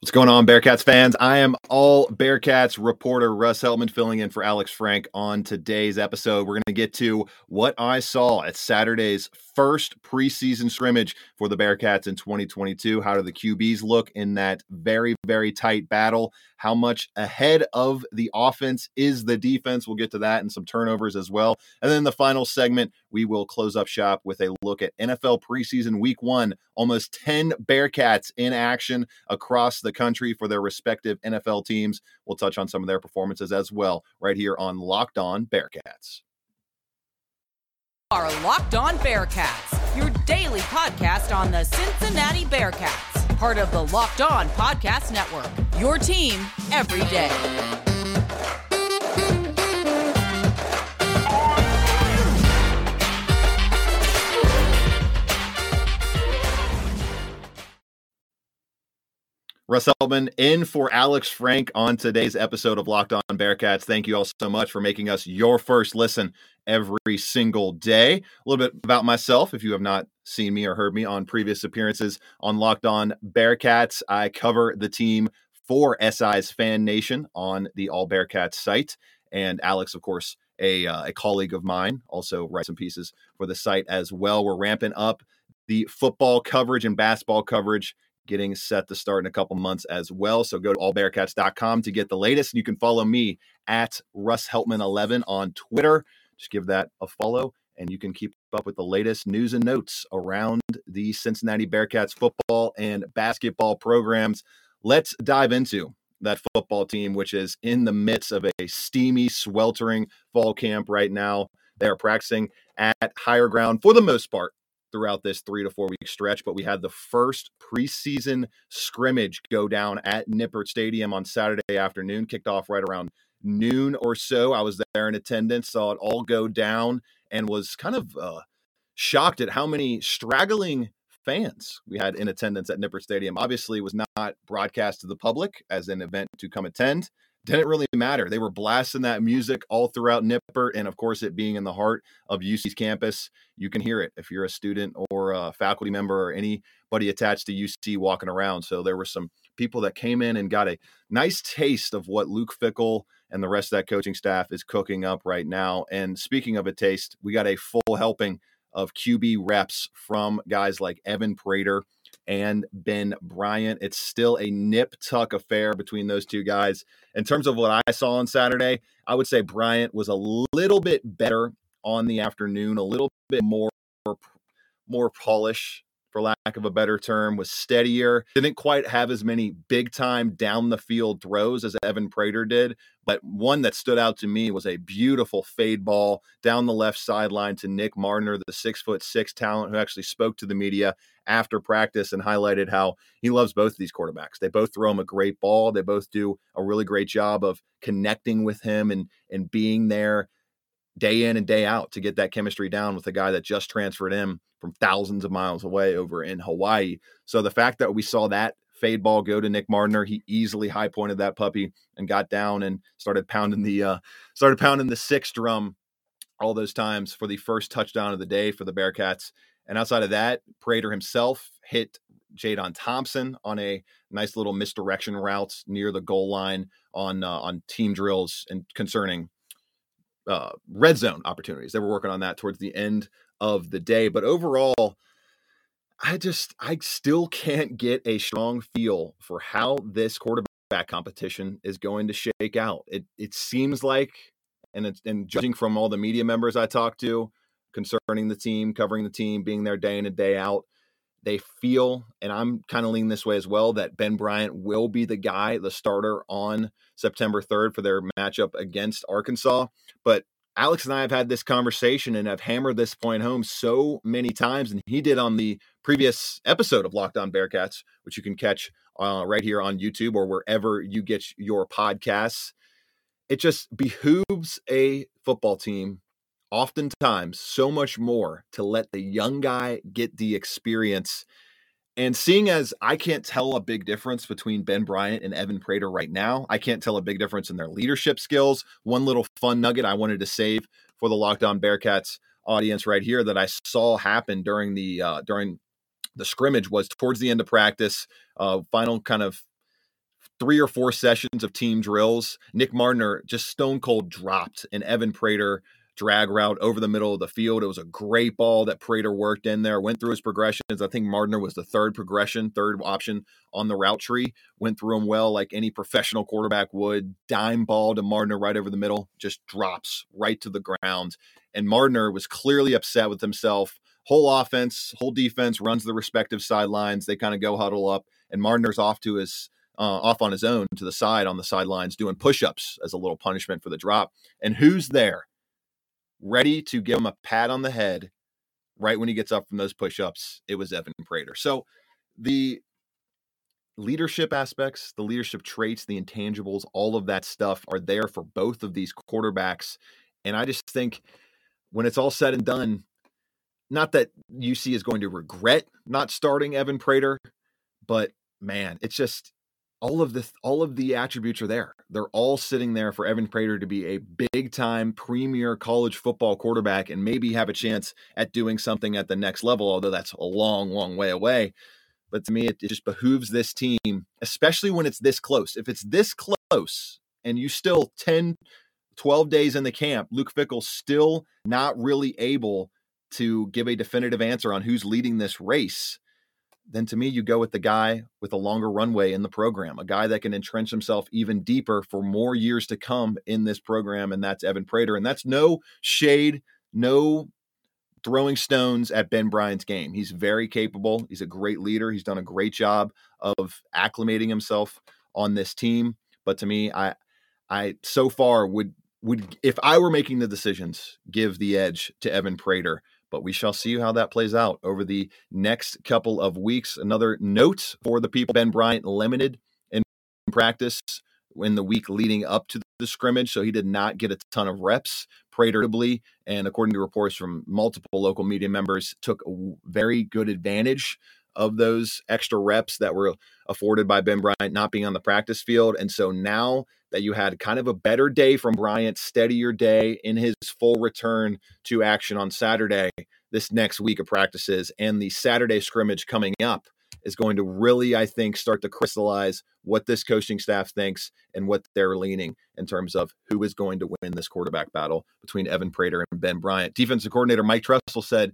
What's going on, Bearcats fans? I am all Bearcats reporter Russ Heltman filling in for Alex Frank on today's episode. We're going to get to what I saw at Saturday's first preseason scrimmage for the Bearcats in 2022. How do the QBs look in that very, very tight battle? How much ahead of the offense is the defense? We'll get to that and some turnovers as well. And then the final segment, we will close up shop with a look at NFL preseason week one. Almost 10 Bearcats in action across the country for their respective NFL teams. We'll touch on some of their performances as well right here on Locked On Bearcats are Locked On Bearcats, your daily podcast on the Cincinnati Bearcats, part of the Locked On Podcast Network. Your team every day. Russ Heltman in for Alex Frank on today's episode of Locked On Bearcats. Thank you all so much for making us your first listen every single day. A little bit about myself, if you have not seen me or heard me on previous appearances on Locked On Bearcats, I cover the team for SI's Fan Nation on the All Bearcats site. And Alex, of course, a, uh, a colleague of mine, also writes some pieces for the site as well. We're ramping up the football coverage and basketball coverage getting set to start in a couple months as well. So go to allbearcats.com to get the latest. And you can follow me at Russ Heltman11 on Twitter. Just give that a follow and you can keep up with the latest news and notes around the Cincinnati Bearcats football and basketball programs. Let's dive into that football team, which is in the midst of a steamy, sweltering fall camp right now. They are practicing at higher ground for the most part throughout this three to four week stretch. But we had the first preseason scrimmage go down at Nippert Stadium on Saturday afternoon, kicked off right around noon or so. I was there in attendance, saw it all go down, and was kind of uh, shocked at how many straggling fans we had in attendance at Nippert Stadium. Obviously, was not broadcast to the public as an event to come attend didn't really matter. They were blasting that music all throughout Nippert. And of course, it being in the heart of UC's campus, you can hear it if you're a student or a faculty member or anybody attached to UC walking around. So there were some people that came in and got a nice taste of what Luke Fickell and the rest of that coaching staff is cooking up right now. And speaking of a taste, we got a full helping of QB reps from guys like Evan Prater and Ben Bryant. It's still a nip tuck affair between those two guys. In terms of what I saw on Saturday, I would say Bryant was a little bit better on the afternoon, a little bit more more polish for lack of a better term, was steadier. Didn't quite have as many big time down the field throws as Evan Prater did, but one that stood out to me was a beautiful fade ball down the left sideline to Nick Mardner, the six foot six talent who actually spoke to the media after practice and highlighted how he loves both of these quarterbacks. They both throw him a great ball. They both do a really great job of connecting with him and and being there day in and day out to get that chemistry down with a guy that just transferred in from thousands of miles away over in Hawaii. So the fact that we saw that fade ball go to Nick Mardner, he easily high pointed that puppy and got down and started pounding the uh, started pounding the six drum all those times for the first touchdown of the day for the Bearcats. And outside of that, Prater himself hit Jadon Thompson on a nice little misdirection route near the goal line on uh, on team drills and concerning uh, red zone opportunities. They were working on that towards the end of the day. But overall, I just I still can't get a strong feel for how this quarterback competition is going to shake out. It it seems like, and and judging from all the media members I talked to concerning the team, covering the team, being there day in and day out, they feel, and I'm kind of leaning this way as well, that Ben Bryant will be the guy, the starter on September 3rd for their matchup against Arkansas. But Alex and I have had this conversation and have hammered this point home so many times, and he did on the previous episode of Locked On Bearcats, which you can catch uh, right here on YouTube or wherever you get your podcasts. It just behooves a football team oftentimes so much more to let the young guy get the experience. And seeing as I can't tell a big difference between Ben Bryant and Evan Prater right now, I can't tell a big difference in their leadership skills. One little fun nugget I wanted to save for the Locked On Bearcats audience right here that I saw happen during the uh, during the scrimmage was towards the end of practice, uh, final kind of three or four sessions of team drills, Nick Mardner just stone cold dropped and Evan Prater drag route over the middle of the field. It was a great ball that Prater worked in there, went through his progressions. I think Mardner was the third progression, third option on the route tree, went through him well like any professional quarterback would. Dime ball to Mardner right over the middle, just drops right to the ground. And Mardner was clearly upset with himself. Whole offense, whole defense runs the respective sidelines. They kind of go huddle up, and Mardner's off to his uh, off on his own to the side on the sidelines doing push-ups as a little punishment for the drop. And who's there? Ready to give him a pat on the head right when he gets up from those push-ups. It was Evan Prater. So the leadership aspects, the leadership traits, the intangibles, all of that stuff are there for both of these quarterbacks. And I just think when it's all said and done, not that UC is going to regret not starting Evan Prater, but man, it's just all of the all of the attributes are there. They're all sitting there for Evan Prater to be a big time premier college football quarterback and maybe have a chance at doing something at the next level, although that's a long, long way away. But to me, it, it just behooves this team, especially when it's this close. If it's this close and you still 10, 12 days in the camp, Luke Fickell still not really able to give a definitive answer on who's leading this race then to me, you go with the guy with a longer runway in the program, a guy that can entrench himself even deeper for more years to come in this program, and that's Evan Prater. And that's no shade, no throwing stones at Ben Bryant's game. He's very capable. He's a great leader. He's done a great job of acclimating himself on this team. But to me, I, I so far would would if I were making the decisions, give the edge to Evan Prater but we shall see how that plays out over the next couple of weeks. Another note for the people Ben Bryant limited in practice in the week leading up to the scrimmage, so he did not get a ton of reps. Praterably, and according to reports from multiple local media members, took a very good advantage of those extra reps that were afforded by Ben Bryant not being on the practice field. And so now that you had kind of a better day from Bryant, steadier day in his full return to action on Saturday, this next week of practices, and the Saturday scrimmage coming up is going to really, I think, start to crystallize what this coaching staff thinks and what they're leaning in terms of who is going to win this quarterback battle between Evan Prater and Ben Bryant. Defensive coordinator Mike Tressel said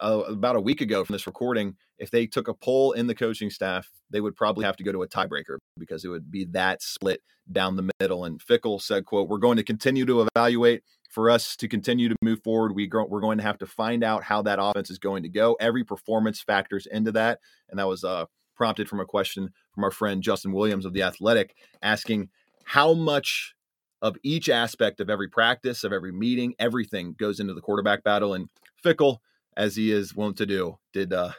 uh, about a week ago from this recording, if they took a poll in the coaching staff, they would probably have to go to a tiebreaker because it would be that split down the middle. And Fickell said, "quote We're going to continue to evaluate. For us to continue to move forward, we go, we're going to have to find out how that offense is going to go. Every performance factors into that, and that was uh, prompted from a question from our friend Justin Williams of the Athletic, asking how much of each aspect of every practice, of every meeting, everything goes into the quarterback battle. And Fickell as he is wont to do, did uh,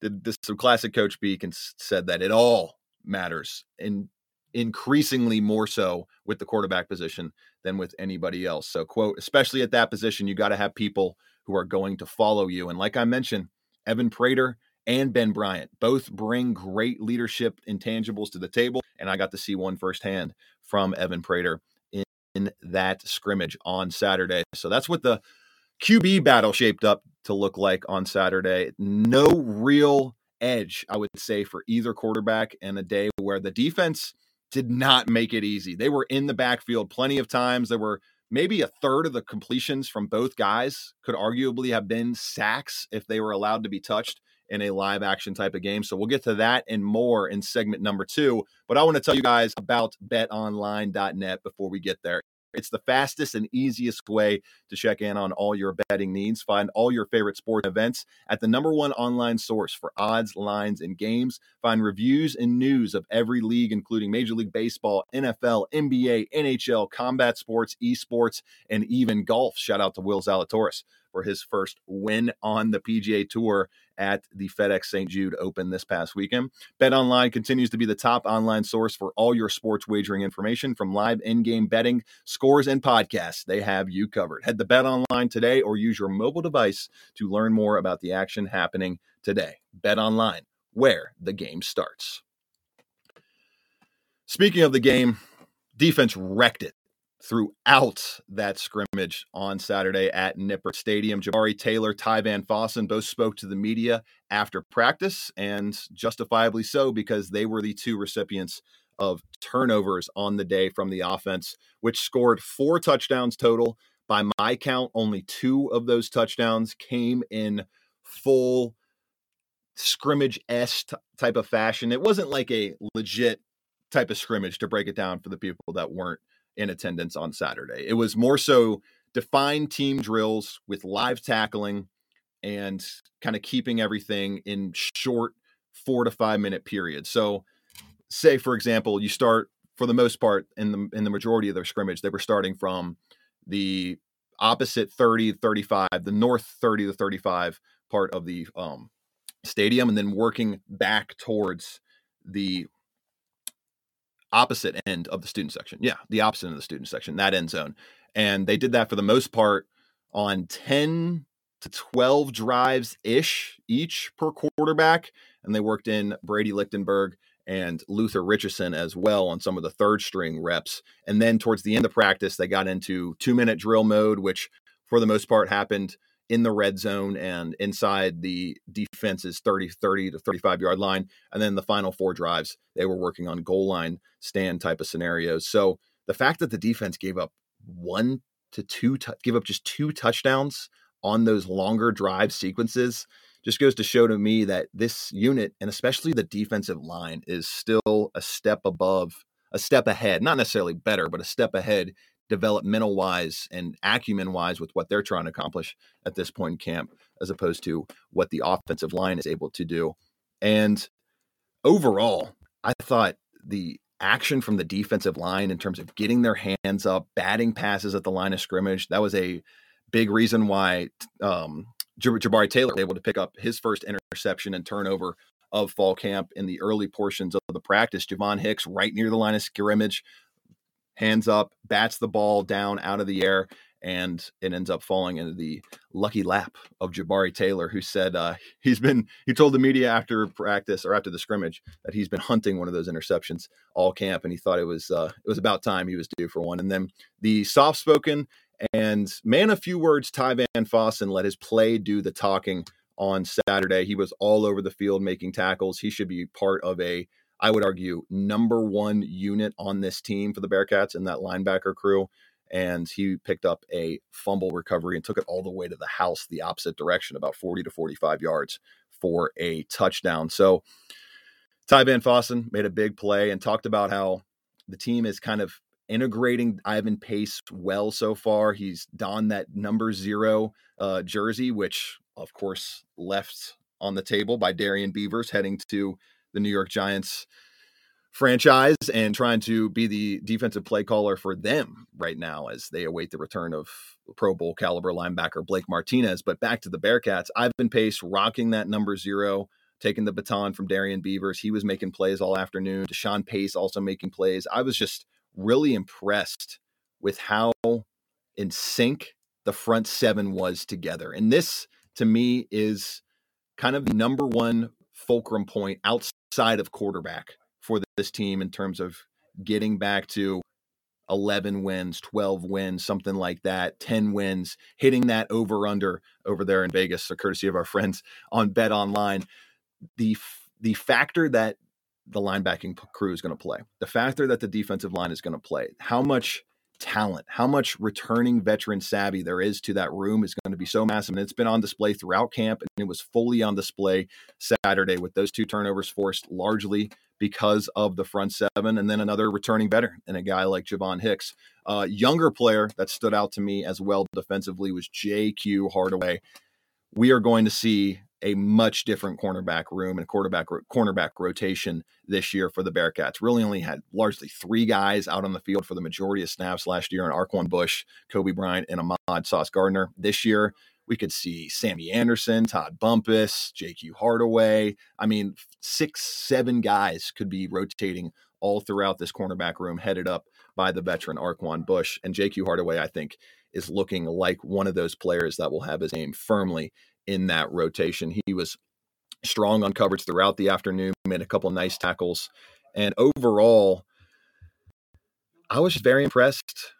did this some classic coach speak and said that it all matters and increasingly more so with the quarterback position than with anybody else. So, quote, especially at that position, you got to have people who are going to follow you. And like I mentioned, Evan Prater and Ben Bryant both bring great leadership intangibles to the table. And I got to see one firsthand from Evan Prater in, in that scrimmage on Saturday. So that's what the QB battle shaped up to look like on Saturday. No real edge, I would say, for either quarterback, and a day where the defense did not make it easy. They were in the backfield plenty of times. There were maybe a third of the completions from both guys could arguably have been sacks if they were allowed to be touched in a live action type of game. So we'll get to that and more in segment number two. But I want to tell you guys about betonline.net before we get there. It's the fastest and easiest way to check in on all your betting needs. Find all your favorite sports events at the number one online source for odds, lines, and games. Find reviews and news of every league, including Major League Baseball, NFL, NBA, NHL, combat sports, esports, and even golf. Shout out to Will Zalatoris for his first win on the PGA Tour at the FedEx St. Jude Open this past weekend. Bet Online continues to be the top online source for all your sports wagering information from live in-game betting, scores, and podcasts. They have you covered. Head to Bet Online today or use your mobile device to learn more about the action happening today. Bet Online, where the game starts. Speaking of the game, defense wrecked it throughout that scrimmage on Saturday at Nippert Stadium. Jabari Taylor, Ty Van Fossen both spoke to the media after practice, and justifiably so because they were the two recipients of turnovers on the day from the offense, which scored four touchdowns total. By my count, only two of those touchdowns came in full scrimmage s type of fashion. It wasn't like a legit type of scrimmage to break it down for the people that weren't in attendance on Saturday. It was more so defined team drills with live tackling and kind of keeping everything in short four to five minute periods. So, say for example, you start for the most part in the in the majority of their scrimmage, they were starting from the opposite 30 35, the north 30 to 35 part of the um, stadium, and then working back towards the opposite end of the student section. Yeah, the opposite end of the student section, that end zone. And they did that for the most part on 10 to 12 drives ish each per quarterback. And they worked in Brady Lichtenberg and Luther Richardson as well on some of the third string reps. And then towards the end of practice, they got into two minute drill mode, which for the most part happened in the red zone and inside the defense's 30 30 to 35 yard line and then the final four drives they were working on goal line stand type of scenarios. So the fact that the defense gave up one to two t- give up just two touchdowns on those longer drive sequences just goes to show to me that this unit and especially the defensive line is still a step above a step ahead not necessarily better but a step ahead developmental wise and acumen wise with what they're trying to accomplish at this point in camp, as opposed to what the offensive line is able to do. And overall, I thought the action from the defensive line in terms of getting their hands up, batting passes at the line of scrimmage, that was a big reason why um, Jabari Taylor was able to pick up his first interception and turnover of fall camp in the early portions of the practice. Javon Hicks right near the line of scrimmage hands up, bats the ball down out of the air, and it ends up falling into the lucky lap of Jabari Taylor, who said uh, he's been he told the media after practice or after the scrimmage that he's been hunting one of those interceptions all camp, and he thought it was uh, it was about time he was due for one. And then the soft spoken and man a few words, Ty Van Fossen let his play do the talking on Saturday. He was all over the field making tackles. He should be part of a I would argue, number one unit on this team for the Bearcats in that linebacker crew. And he picked up a fumble recovery and took it all the way to the house, the opposite direction, about 40 to 45 yards for a touchdown. So Ty Van Fossen made a big play and talked about how the team is kind of integrating Ivan Pace well so far. He's donned that number zero uh, jersey, which of course left on the table by Darrian Beavers heading to the New York Giants franchise and trying to be the defensive play caller for them right now as they await the return of Pro Bowl caliber linebacker Blake Martinez. But back to the Bearcats, Ivan Pace rocking that number zero, taking the baton from Darrian Beavers. He was making plays all afternoon. Deshawn Pace also making plays. I was just really impressed with how in sync the front seven was together. And this to me is kind of the number one fulcrum point outside of quarterback for this team in terms of getting back to 11 wins, 12 wins, something like that, 10 wins, hitting that over under over there in Vegas, so courtesy of our friends on Bet Online. The the factor that the linebacking crew is going to play, the factor that the defensive line is going to play, how much talent, how much returning veteran savvy there is to that room is going to be so massive. And it's been on display throughout camp, and it was fully on display Saturday with those two turnovers forced largely because of the front seven, and then another returning veteran and a guy like Javon Hicks. Uh, younger player that stood out to me as well defensively was J.Q. Hardaway. We are going to see a much different cornerback room and quarterback cornerback rotation this year for the Bearcats. Really only had largely three guys out on the field for the majority of snaps last year in Arquon Bush, Coby Bryant, and Ahmad Sauce Gardner. This year, we could see Sammy Anderson, Todd Bumpus, JQ Hardaway. I mean, six, seven guys could be rotating all throughout this cornerback room, headed up by the veteran Arquon Bush. And JQ Hardaway, I think, is looking like one of those players that will have his name firmly in that rotation. He was strong on coverage throughout the afternoon, made a couple nice tackles. And overall, I was very impressed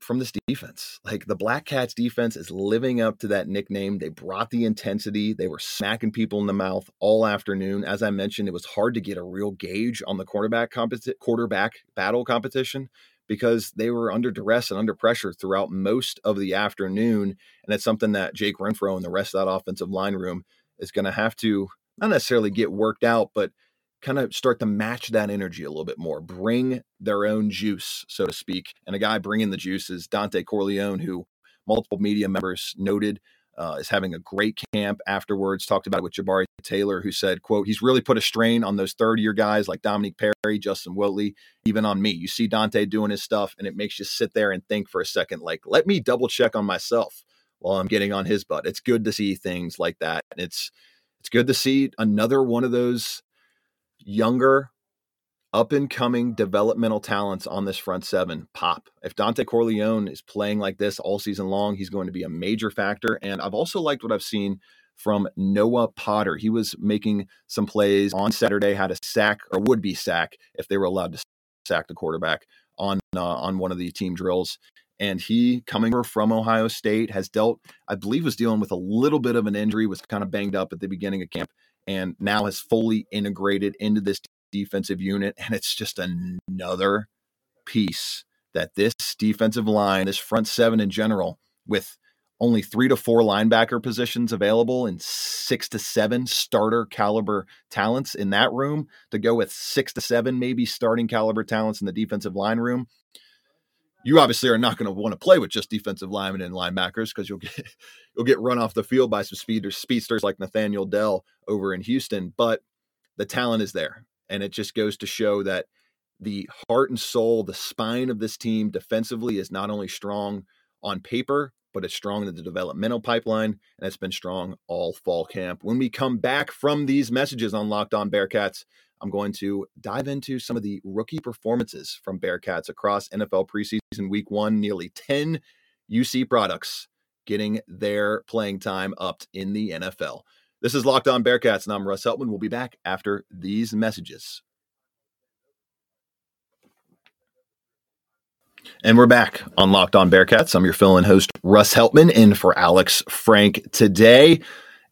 from this defense. Like the Black Cats defense is living up to that nickname. They brought the intensity. They were smacking people in the mouth all afternoon. As I mentioned, it was hard to get a real gauge on the quarterback competi- quarterback battle competition because they were under duress and under pressure throughout most of the afternoon. And it's something that Jake Renfro and the rest of that offensive line room is going to have to not necessarily get worked out, but kind of start to match that energy a little bit more, bring their own juice, so to speak. And a guy bringing the juice is Dontay Corleone, who multiple media members noted uh, is having a great camp afterwards. Talked about it with Jabari Taylor, who said, "quote He's really put a strain on those third year guys like Dominique Perry, Justin Wodtly, even on me. You see Dontay doing his stuff, and it makes you sit there and think for a second, like, let me double check on myself while I'm getting on his butt. It's good to see things like that. It's it's good to see another one of those younger, up and coming developmental talents on this front seven pop. If Dontay Corleone is playing like this all season long, he's going to be a major factor. And I've also liked what I've seen from Noah Potter. He was making some plays on Saturday, had a sack or would be sack if they were allowed to sack the quarterback on uh, on one of the team drills. And he, coming from Ohio State, has dealt, I believe, was dealing with a little bit of an injury, was kind of banged up at the beginning of camp, and now has fully integrated into this defensive unit. And it's just another piece that this defensive line, this front seven in general, with only three to four linebacker positions available and six to seven starter caliber talents in that room to go with six to seven maybe starting caliber talents in the defensive line room you obviously are not going to want to play with just defensive linemen and linebackers because you'll get you'll get run off the field by some speeders speedsters like Nathaniel Dell over in Houston but the talent is there and it just goes to show that the heart and soul the spine of this team defensively is not only strong on paper but it's strong in the developmental pipeline, and it's been strong all fall camp. When we come back from these messages on Locked On Bearcats, I'm going to dive into some of the rookie performances from Bearcats across NFL preseason week one. Nearly 10 UC products getting their playing time upped in the NFL. This is Locked On Bearcats, and I'm Russ Heltman. We'll be back after these messages. And we're back on Locked On Bearcats. I'm your fill-in host, Russ Heltman, in for Alex Frank today.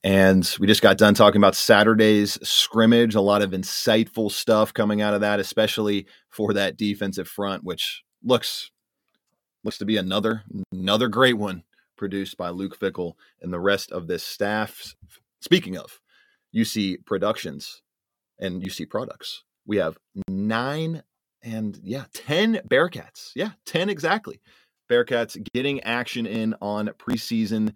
And we just got done talking about Saturday's scrimmage. A lot of insightful stuff coming out of that, especially for that defensive front, which looks looks to be another another great one produced by Luke Fickell and the rest of this staff. Speaking of UC Productions and UC Products, we have nine and yeah, 10 Bearcats. Yeah, 10 exactly. Bearcats getting action in on preseason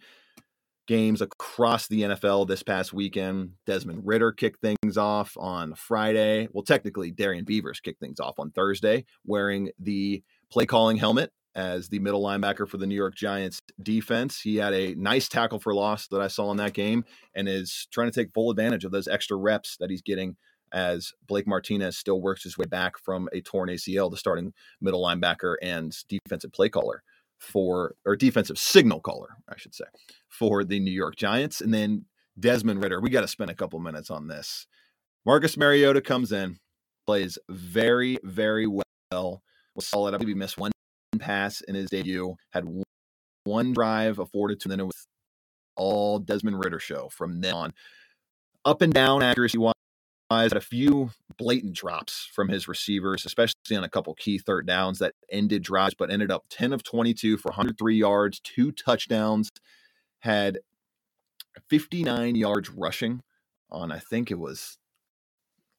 games across the NFL this past weekend. Desmond Ridder kicked things off on Friday. Well, technically, Darrian Beavers kicked things off on Thursday, wearing the play calling helmet as the middle linebacker for the New York Giants defense. He had a nice tackle for loss that I saw in that game and is trying to take full advantage of those extra reps that he's getting as Blake Martinez still works his way back from a torn ACL, the starting middle linebacker and defensive play caller for, or defensive signal caller, I should say, for the New York Giants. And then Desmond Ridder, we got to spend a couple minutes on this. Marcus Mariota comes in, plays very, very well, was solid. I believe he missed one pass in his debut, had one drive afforded to, and then it was all Desmond Ridder show from then on. Up and down accuracy wise had a few blatant drops from his receivers, especially on a couple key third downs that ended drives, but ended up 10 of 22 for 103 yards, two touchdowns, had 59 yards rushing on, I think it was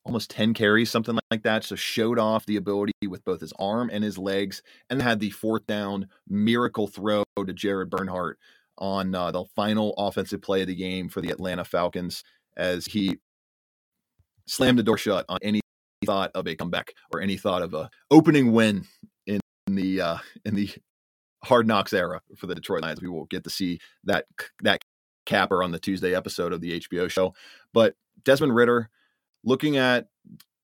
almost 10 carries, something like that. So showed off the ability with both his arm and his legs, and had the fourth down miracle throw to Jared Bernhardt on uh, the final offensive play of the game for the Atlanta Falcons as he slammed the door shut on any thought of a comeback or any thought of a opening win in the uh, in the hard knocks era for the Detroit Lions. We will get to see that that capper on the Tuesday episode of the HBO show. But Desmond Ridder, looking at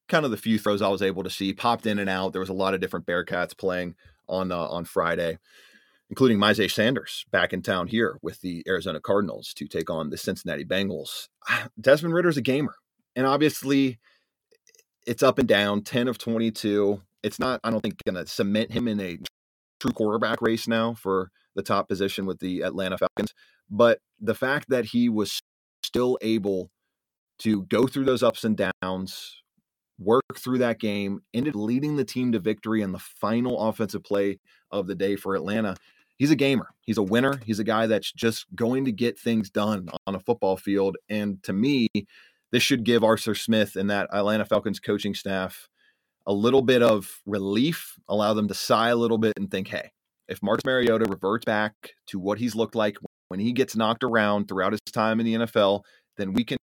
kind of the few throws I was able to see, popped in and out. There was a lot of different Bearcats playing on uh, on Friday, including Myjai Sanders back in town here with the Arizona Cardinals to take on the Cincinnati Bengals. Desmond Ridder's a gamer and obviously it's up and down 10 of 22 it's not i don't think going to cement him in a true quarterback race now for the top position with the Atlanta Falcons. But the fact that he was still able to go through those ups and downs, work through that game, ended leading the team to victory in the final offensive play of the day for Atlanta. He's a gamer. He's a winner. He's a guy that's just going to get things done on a football field. And to me, this should give Arthur Smith and that Atlanta Falcons coaching staff a little bit of relief, allow them to sigh a little bit and think, hey, if Marcus Mariota reverts back to what he's looked like when he gets knocked around throughout his time in the NFL, then we can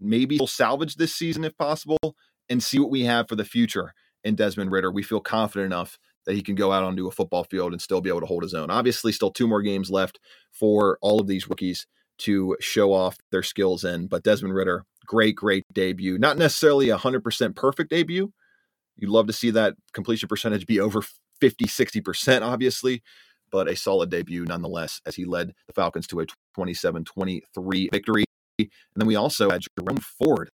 maybe we'll salvage this season if possible and see what we have for the future in Desmond Ridder. We feel confident enough that he can go out onto a football field and still be able to hold his own. Obviously, still two more games left for all of these rookies to show off their skills in. But Desmond Ridder, great, great debut. Not necessarily a 100% perfect debut. You'd love to see that completion percentage be over 50, 60%, obviously, but a solid debut nonetheless as he led the Falcons to a 27 23 victory. And then we also had Jerome Ford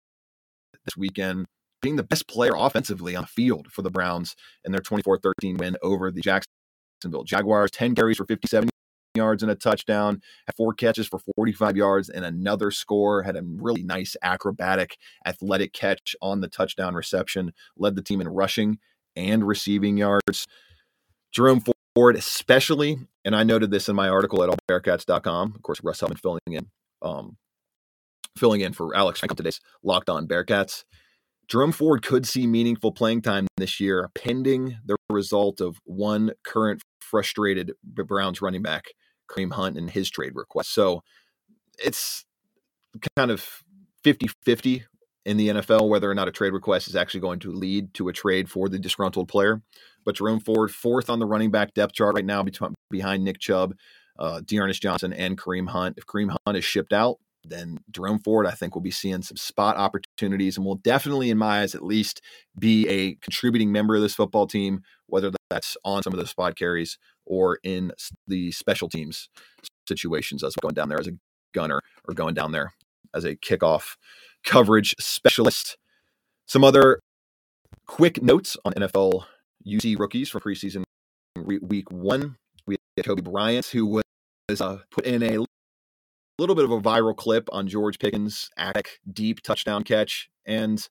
this weekend being the best player offensively on the field for the Browns in their 24 13 win over the Jacksonville Jaguars. 10 carries for 57 yards and a touchdown, had four catches for 45 yards and another score, had a really nice acrobatic athletic catch on the touchdown reception, led the team in rushing and receiving yards. Jerome Ford, especially, and I noted this in my article at allbearcats.com. Of course, Russ Heltman filling in, um, filling in for Alex Frank today's Locked On Bearcats. Jerome Ford could see meaningful playing time this year, pending the result of one current frustrated Browns running back Kareem Hunt and his trade request. So it's kind of 50 50 in the NFL whether or not a trade request is actually going to lead to a trade for the disgruntled player. But Jerome Ford, fourth on the running back depth chart right now, behind Nick Chubb, uh, D'Ernest Johnson, and Kareem Hunt. If Kareem Hunt is shipped out, then Jerome Ford, I think, will be seeing some spot opportunities and will definitely, in my eyes at least, be a contributing member of this football team, whether that's on some of the spot carries or in the special teams situations as going down there as a gunner or going down there as a kickoff coverage specialist. Some other quick notes on NFL UC rookies from preseason week one. We had Coby Bryant, who was uh, put in a little bit of a viral clip on George Pickens' attic deep touchdown catch. And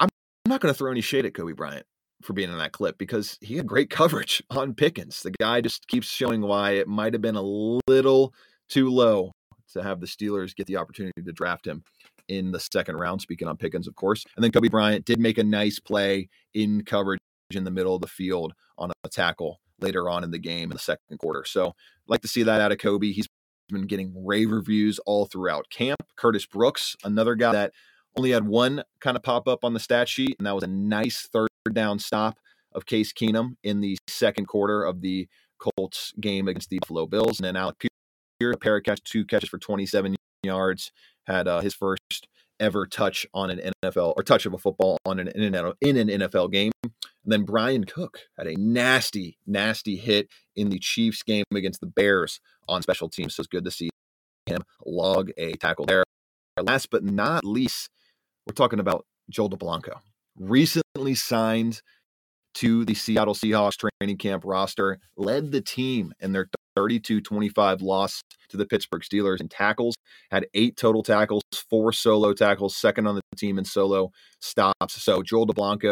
I'm not going to throw any shade at Coby Bryant for being in that clip because he had great coverage on Pickens. The guy just keeps showing why it might have been a little too low to have the Steelers get the opportunity to draft him in the second round, speaking on Pickens, of course. And then Coby Bryant did make a nice play in coverage in the middle of the field on a tackle later on in the game in the second quarter. So like to see that out of Coby. He's been getting rave reviews all throughout camp. Curtis Brooks, another guy that only had one kind of pop up on the stat sheet, and that was a nice third down stop of Case Keenum in the second quarter of the Colts game against the Buffalo Bills. And then Alec Pierce, a pair of catch, two catches for 27 yards, had uh, his first ever touch on an NFL or touch of a football on an in an, in an NFL game. And then Bryan Cook had a nasty, nasty hit in the Chiefs game against the Bears on special teams. So it's good to see him log a tackle there. Last but not least, we're talking about Joel Dublanko. Recently signed to the Seattle Seahawks training camp roster, led the team in their 32 25 loss to the Pittsburgh Steelers in tackles, had eight total tackles, four solo tackles, second on the team in solo stops. So Joel Dublanko,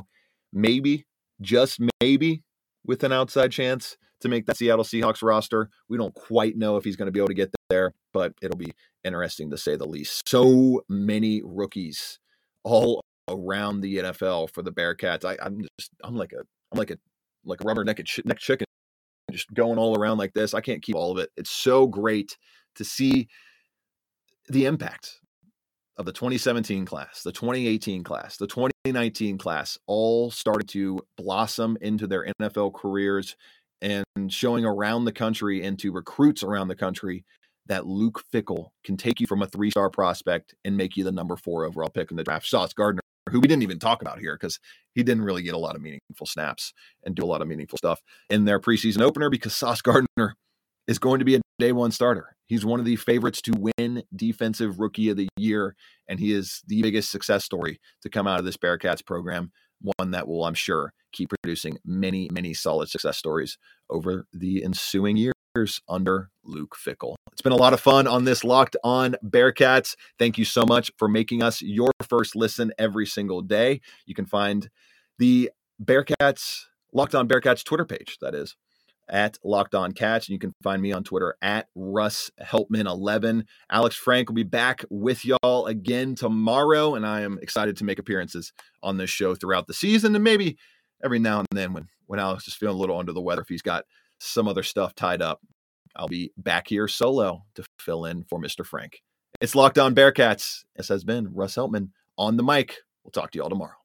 maybe, just maybe, with an outside chance to make that Seattle Seahawks roster. We don't quite know if he's going to be able to get there, but it'll be interesting to say the least. So many rookies all around the NFL for the Bearcats. I, am just I'm like a I'm like a like a rubber necked neck chicken, just going all around like this. I can't keep all of it. It's so great to see the impact of the 2017 class, the 2018 class, the 2019 class, all started to blossom into their NFL careers and showing around the country and to recruits around the country that Luke Fickell can take you from a three star prospect and make you the number four overall pick in the draft. Sauce Gardner who we didn't even talk about here because he didn't really get a lot of meaningful snaps and do a lot of meaningful stuff in their preseason opener because Sauce Gardner is going to be a day one starter. He's one of the favorites to win Defensive Rookie of the Year, and he is the biggest success story to come out of this Bearcats program. One that will, I'm sure, keep producing many, many solid success stories over the ensuing years under Luke Fickell. It's been a lot of fun on this Locked On Bearcats. Thank you so much for making us your first listen every single day. You can find the Bearcats, Locked On Bearcats Twitter page, that is, at Locked On Cats. And you can find me on Twitter at Russ Heltman11. Alex Frank will be back with y'all again tomorrow. And I am excited to make appearances on this show throughout the season and maybe every now and then when, when Alex is feeling a little under the weather, if he's got some other stuff tied up, I'll be back here solo to fill in for Mr. Frank. It's Locked On Bearcats. This has been Russ Heltman on the mic. We'll talk to y'all tomorrow.